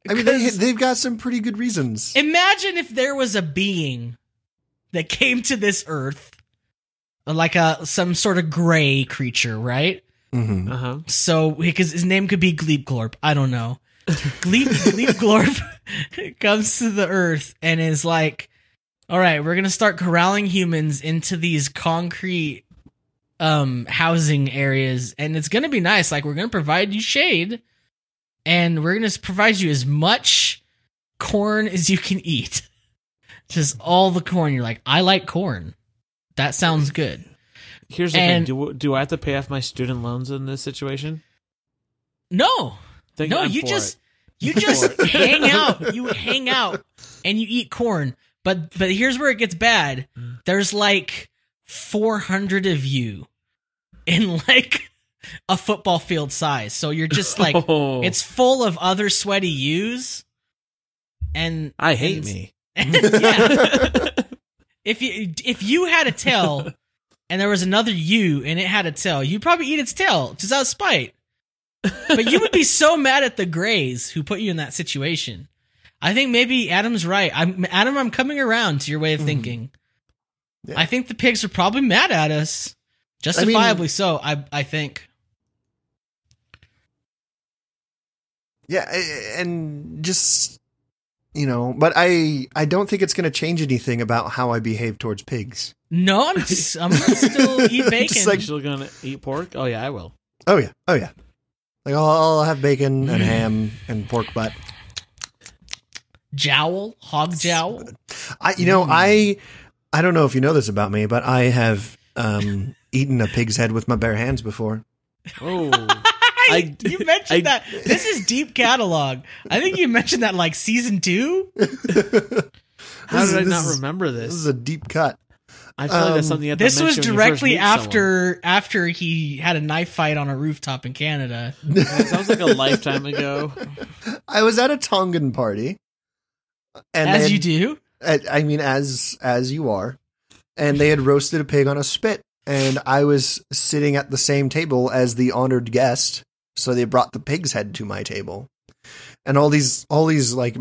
I mean, they, 'Cause they've got some pretty good reasons. imagine if there was a being that came to this earth, like a some sort of gray creature, right? hmm Uh huh. So because his name could be Gleepglorp, I don't know. Gleep Gleepglorp *laughs* *laughs* comes to the Earth and is like, "All right, we're gonna start corralling humans into these concrete um housing areas, and it's gonna be nice. Like we're gonna provide you shade, and we're gonna provide you as much corn as you can eat. *laughs* Just all the corn. You're like, I like corn. That sounds good. Here's the And- thing: do do I have to pay off my student loans in this situation? No, no, you just it. You *laughs* just hang out. You hang out and you eat corn. But but here's where it gets bad. Mm. There's like 400 of you in like a football field size. So you're just *laughs* like Oh, it's full of other sweaty yous. And I hate and- me. *laughs* yeah. If you if you had a tail and there was another you and it had a tail, you'd probably eat its tail just out of spite. But you would be so mad at the Greys who put you in that situation. I think maybe Adam's right. I'm Adam. I'm coming around to your way of Mhm. thinking. Yeah. I think the pigs are probably mad at us, justifiably so. I I think. Yeah, and just you know, but I I don't think it's going to change anything about how I behave towards pigs. No, I'm, s- I'm gonna still eat *laughs* bacon. Just You like- still gonna eat pork? Oh yeah, I will. Oh yeah, oh yeah. Like I'll, I'll have bacon Mm. and ham and pork butt. jowl, hog jowl. I you know Mm. I I don't know if you know this about me, but I have um *laughs* eaten a pig's head with my bare hands before. Oh, *laughs* I, you mentioned I- that. This is deep catalog. I think you mentioned that like season two. *laughs* how This did I not is- remember This this? is a deep cut. I feel like that's um, something you This was mention when you first directly meet someone. after after he had a knife fight on a rooftop in Canada. *laughs* That sounds like a lifetime ago. I was at a Tongan party, and as they you do. I I mean, as as you are, and they had roasted a pig on a spit, and I was sitting at the same table as the honored guest, so they brought the pig's head to my table, and all these all these like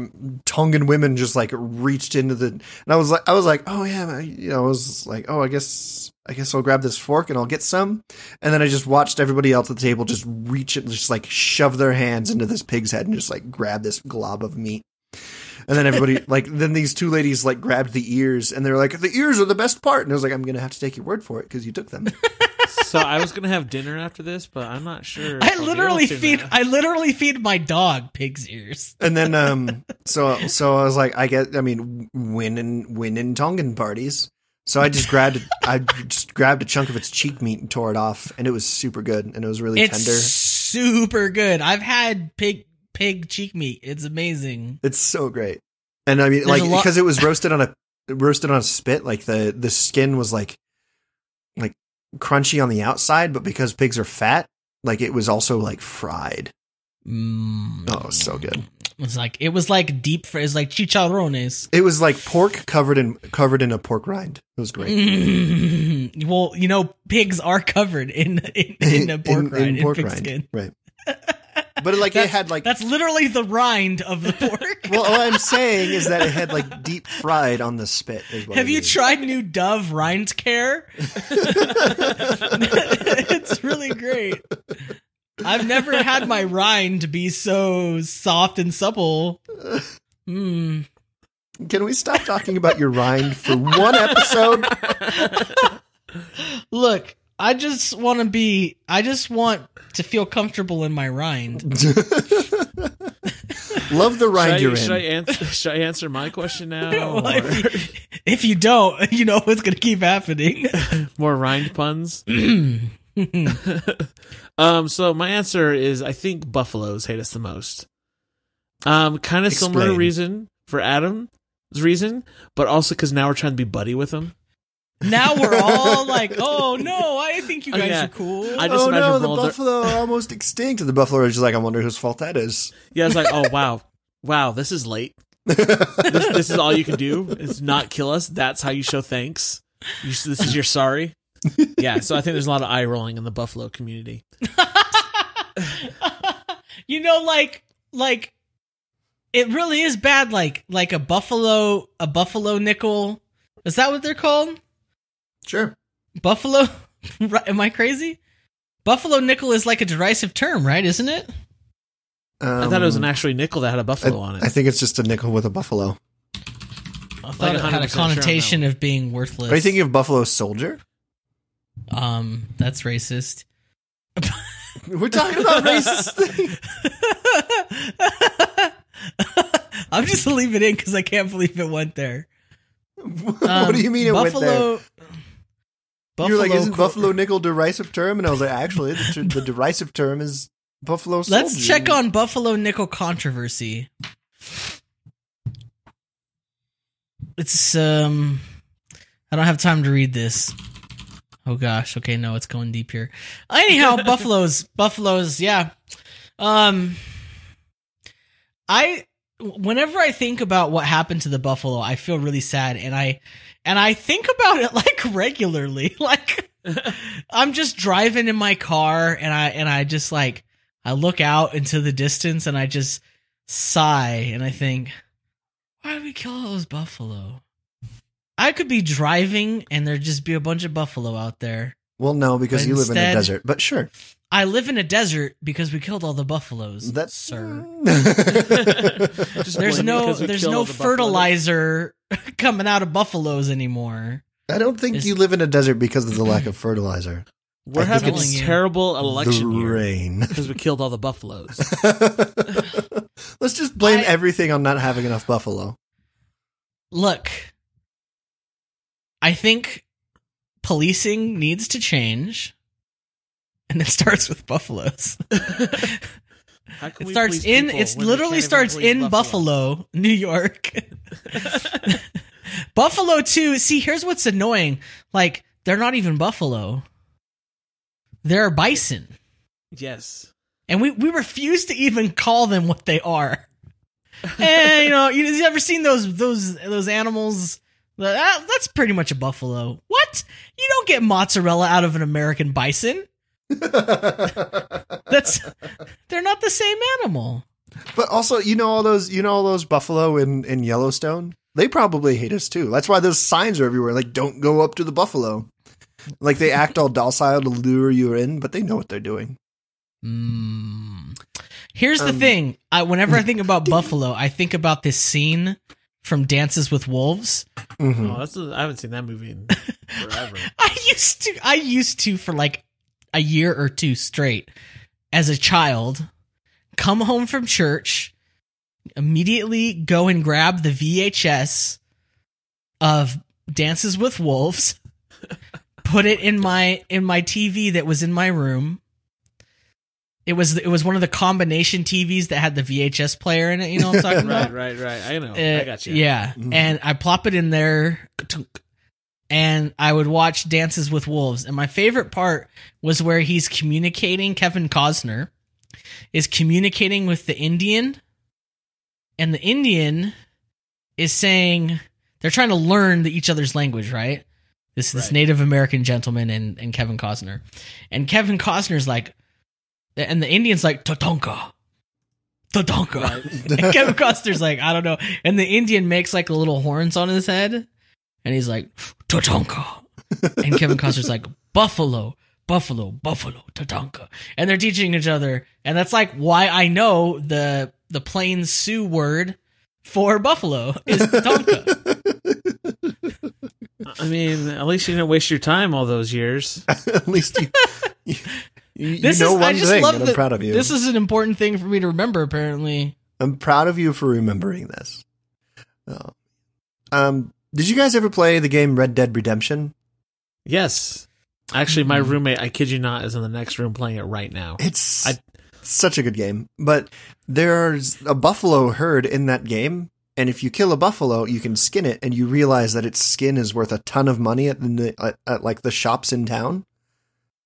Tongan women just like reached into the, and I was like I was like, oh yeah, you know, I was like, oh, I guess I guess I'll grab this fork and I'll get some, and then I just watched everybody else at the table just reach it, just like shove their hands into this pig's head and just like grab this glob of meat. And then everybody, *laughs* like, then these two ladies, like, grabbed the ears and they're like, the ears are the best part. And I was like, I'm going to have to take your word for it because you took them. *laughs* So I was gonna have dinner after this, but I'm not sure. I I'll literally feed now. I literally feed my dog pig's ears. And then, *laughs* um, so, so I was like, I get, I mean, win and win in Tongan parties. So I just grabbed, I just grabbed a chunk of its cheek meat and tore it off, and it was super good, and it was really It's tender. super good. I've had pig pig cheek meat. It's amazing. It's so great. And I mean, There's like, because it was roasted on a roasted on a spit, like the the skin was like like crunchy on the outside, but because pigs are fat, like it was also like fried. Mm. Oh, so good. It was like it was like deep. fr- It's like chicharrones. It was like pork covered in covered in a pork rind. It was great. Mm. *laughs* Well, you know, pigs are covered in in, in a *laughs* pork rind, in, pork rind, skin. right? *laughs* But like it had like That's literally the rind of the *laughs* pork. well, what I'm saying is that it had like deep fried on the spit. Have you tried new Dove rind care? *laughs* *laughs* it's really great. I've never had my rind be so soft and supple. Mm. Can we stop talking about your rind for one episode? Look, I just want to be. I just want to feel comfortable in my rind. *laughs* Love the Should rind I, you're should in. I answer? Should I answer my question now? *laughs* Well, if, you, if you don't, you know what's going to keep happening. *laughs* more rind puns? *clears throat* um. So my answer is I think buffaloes hate us the most. Um. Kind of similar reason for Adam's reason, but also because now we're trying to be buddy with them. Now we're all like, "Oh no, I think you Oh, guys yeah. are cool." I just oh imagine no, the Boulder- buffalo are almost extinct. And the buffalo are just like, I wonder whose fault that is. Yeah. It's like, oh wow, wow, this is late. This, this is all you can do is not kill us. That's how you show thanks. You, this is your sorry. Yeah. So I think there's a lot of eye rolling in the buffalo community. *laughs* you know, like like it really is bad. Like like a buffalo a buffalo nickel. Is that what they're called? Sure. Buffalo? *laughs* Am I crazy? Buffalo nickel is like a derisive term, right? Isn't it? I thought it was an Um, actually nickel that had a buffalo on it. I think it's just a nickel with a buffalo. I thought Like it had a sure on that connotation one. of being worthless. Are you thinking of Buffalo Soldier? um, that's racist. *laughs* We're talking about racist *laughs* things. I'm just gonna it in because I can't believe it went there. what do you mean it Um, Buffalo, went there? You're like, isn't Cor- Buffalo nickel derisive term? And I was like, actually, the, the derisive term is Buffalo *laughs* Soldier. Let's check on Buffalo nickel controversy. It's um, I don't have time to read this. Oh gosh. Okay, no, it's going deep here. Anyhow, *laughs* buffaloes, buffaloes, yeah. Um, I whenever I think about what happened to the buffalo, I feel really sad, and I and I think about it *laughs* like regularly. *laughs* Like *laughs* I'm just driving in my car, and I and I just like I look out into the distance, and I just sigh, and I think, why did we kill all those buffalo? I could be driving, and there'd just be a bunch of buffalo out there, Well, no, because But you live in a desert. But sure, I live in a desert because we killed all the buffaloes, that sir. *laughs* There's no because we there's killed no all the buffaloes. fertilizer *laughs* coming out of buffaloes anymore. I don't think Is- you live in a desert because of the lack of fertilizer. We're I think having a it's- terrible election the year rain. because we killed all the buffaloes. *laughs* Let's just blame I- everything on not having enough buffalo. Look, I think policing needs to change, and it starts with buffaloes. *laughs* How can It starts in people it's when we literally starts in Buffalo, New York. *laughs* Buffalo too. See, here's what's annoying. Like they're not even buffalo. They're bison. Yes. And we, we refuse to even call them what they are. and you know, you, you ever seen those those those animals? That, that's pretty much a buffalo. What? You don't get mozzarella out of an American bison. *laughs* That's they're not the same animal. But also, you know all those you know all those buffalo in in Yellowstone? They probably hate us too. That's why those signs are everywhere like don't go up to the buffalo. Like they act all docile to lure you in, but they know what they're doing. Mm. Here's the Um, thing. I, whenever I think about *laughs* Buffalo, I think about this scene from Dances with Wolves. Mhm. Oh, that's I haven't seen that movie in *laughs* forever. I used to, I used to for like a year or two straight as a child, come home from church, immediately go and grab the VHS of Dances with Wolves, put it in my in my TV that was in my room. It was it was one of the combination TVs that had the VHS player in it. You know what I'm talking *laughs* about? right, right, right. I know. Uh, I got you. Yeah, Mhm. and I plop it in there, and I would watch Dances with Wolves. And my favorite part was where he's communicating. Kevin Costner is communicating with the Indian, and the Indian is saying they're trying to learn the, each other's language, right? This this Native American gentleman and and Kevin Costner, and Kevin Costner's like, and the Indian's like Tatanka, Tatanka. Right. *laughs* And Kevin Costner's like, I don't know. And the Indian makes like little horns on his head. And he's like, Tatanka. And Kevin Costner's like, Buffalo, Buffalo, Buffalo, Tatanka. And they're teaching each other. And that's like why I know the the plain Sioux word for buffalo is Tatanka. *laughs* I mean, at least you didn't waste your time all those years. *laughs* At least you you, you This know is one I just thing, love and I'm that proud of you. This is an important thing for me to remember, apparently. I'm proud of you for remembering this. Oh. Um, did you guys ever play the game Red Dead Redemption? Yes. Actually, my Mhm. roommate, I kid you not, is in the next room playing it right now. It's I- such a good game, but there's a buffalo herd in that game, and if you kill a buffalo, you can skin it, and you realize that its skin is worth a ton of money at the at, at like the shops in town.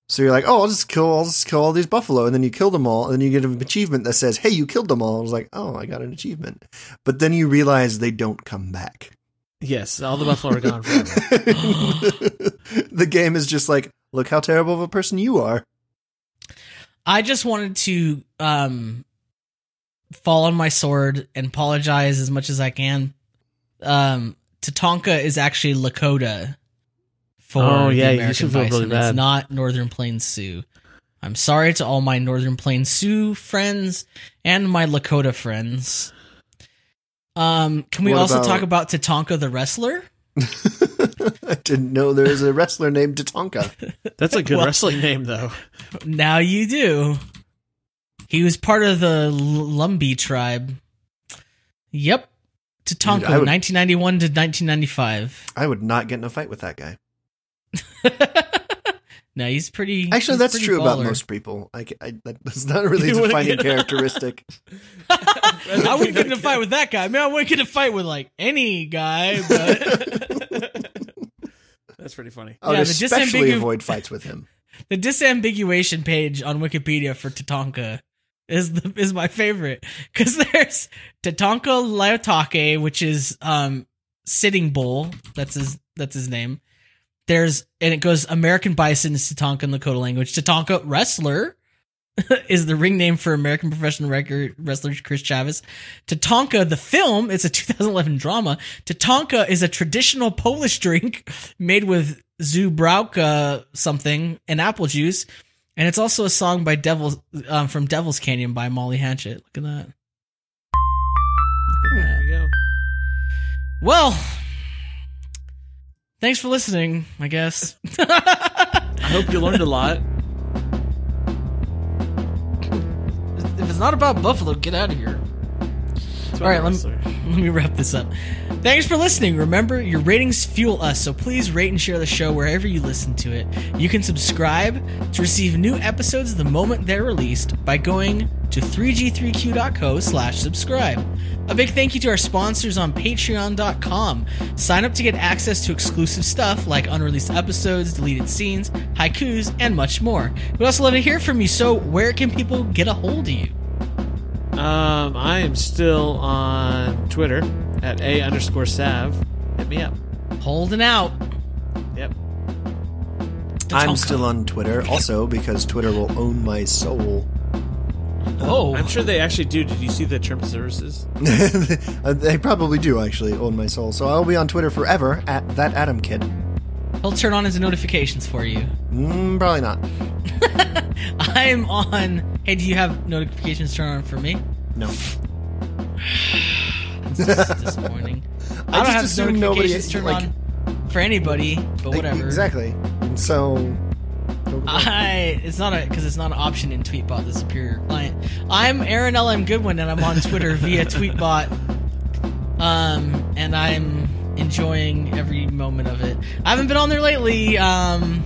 So you're like, oh, I'll just kill, I'll just kill all these buffalo, and then you kill them all, and then you get an achievement that says, hey, you killed them all. I was like, oh, I got an achievement, but then you realize they don't come back. Yes, all the buffalo are gone forever. *laughs* the game is just like, look how terrible of a person you are. I just wanted to um fall on my sword and apologize as much as I can. Um Tatanka is actually Lakota for Oh, the yeah, you American should feel bison. really It's not Northern Plains Sioux. I'm sorry to all my Northern Plains Sioux friends and my Lakota friends. Um, can we What also about- talk about Tatanka the wrestler? *laughs* I didn't know there was a wrestler named Tatanka. *laughs* That's a good Well- wrestling name, though. Now you do. He was part of the L- Lumbee tribe. Yep. Tatanka, Dude, would- 1991 to 1995. I would not get in a fight with that guy. *laughs* no, he's pretty. Actually, he's that's pretty true about most people. I, I, that's not really *laughs* a defining get- characteristic. *laughs* I wouldn't get in a fight with that guy. I mean, I wouldn't get in a fight with like any guy, but *laughs* That's pretty funny. I would Yeah, the especially disambiguous- avoid fights with him. the disambiguation page on Wikipedia for Tatanka is the is my favorite because there's Tatanka Iyotake, which is um sitting bull. That's his that's his name. There's and it goes American Bison is Tatanka in Lakota language. Tatanka Wrestler *laughs* is the ring name for American professional record wrestler Chris Chavez. Tatanka the film, it's a *laughs* 2011 drama. Tatanka is a traditional Polish drink *laughs* made with Żubrówka something and apple juice, and it's also a song by Devil um, from Devil's Canyon by Molly Hatchet. Look at that. Look at There that. go. Well, thanks for listening. I guess. I hope you learned a lot. if it's not about Buffalo, get out of here. All right, let me- Let me wrap this up. Thanks for listening. Remember, your ratings fuel us, so please rate and share the show wherever you listen to it. You can subscribe to receive new episodes the moment they're released by going to 3g3q.co slash subscribe. A big thank you to our sponsors on patreon.com. Sign up to get access to exclusive stuff like unreleased episodes, deleted scenes, haikus, and much more. We'd also love to hear from you, so where can people get a hold of you? Um, I am still on Twitter at a underscore sav. Hit me up. Holding out. Yep. I'm still on Twitter also because Twitter will own my soul. Oh, I'm sure they actually do. Did you see the terms of services? *laughs* they probably do actually own my soul. So I'll be on Twitter forever at that Adam kid. He'll turn on his notifications for you. Mm, probably not. *laughs* I'm on. Hey, do you have notifications turned on for me? No. *sighs* This is *laughs* disappointing. I, don't just have assume nobody- notifications turned like- on for anybody, but whatever. Exactly. So. I it's not a because it's not an option in Tweetbot, the superior client. I'm Aaron L. M. Goodwin, and I'm on Twitter *laughs* via Tweetbot. Um, and I'm enjoying every moment of it. I haven't been on there lately. Um,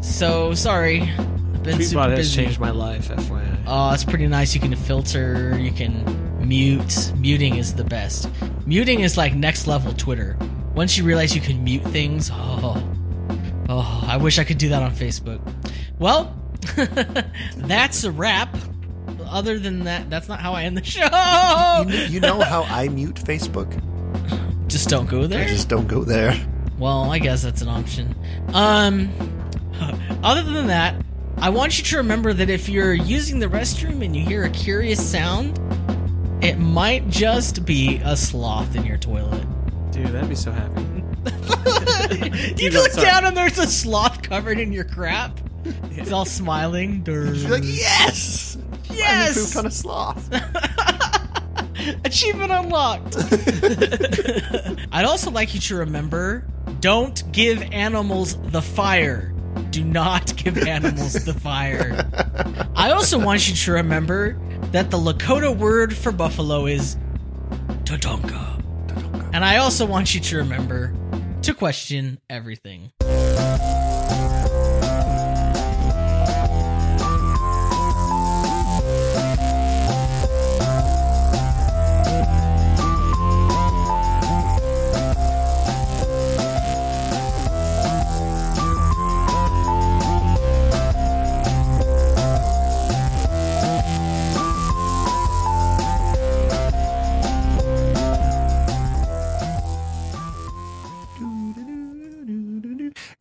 so sorry. I've been super Tweetbot has busy. changed my life, FYI. Oh, it's pretty nice. You can filter, you can mute. Muting is the best. Muting is like next level Twitter. Once you realize you can mute things, oh, oh, I wish I could do that on Facebook. Well, *laughs* that's a wrap. Other than that, that's not how I end the show. You, you know how I mute Facebook? Just don't go I there. just don't go there. Well, I guess that's an option. Um, other than that, I want you to remember that if you're using the restroom and you hear a curious sound, it might just be a sloth in your toilet. Dude, that'd be so happy. *laughs* *laughs* you look sorry. down and there's a sloth covered in your crap. It's all smiling. *laughs* You're like, yes! yes! I pooped on a sloth. *laughs* Achievement unlocked. I'd also like you to remember don't give animals the fire. Do not give animals the fire. I also want you to remember that the Lakota word for buffalo is Tatanka. And I also want you to remember to question everything.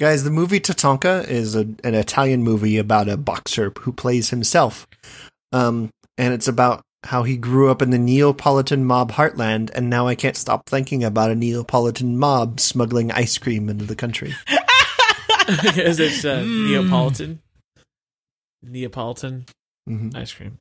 Guys, the movie Tatanka is a, an Italian movie about a boxer who plays himself. Um, and it's about how he grew up in the Neapolitan mob heartland, and now I can't stop thinking about a Neapolitan mob smuggling ice cream into the country. *laughs* *laughs* Is it's uh, Mm. Neapolitan. Neapolitan hmm ice cream.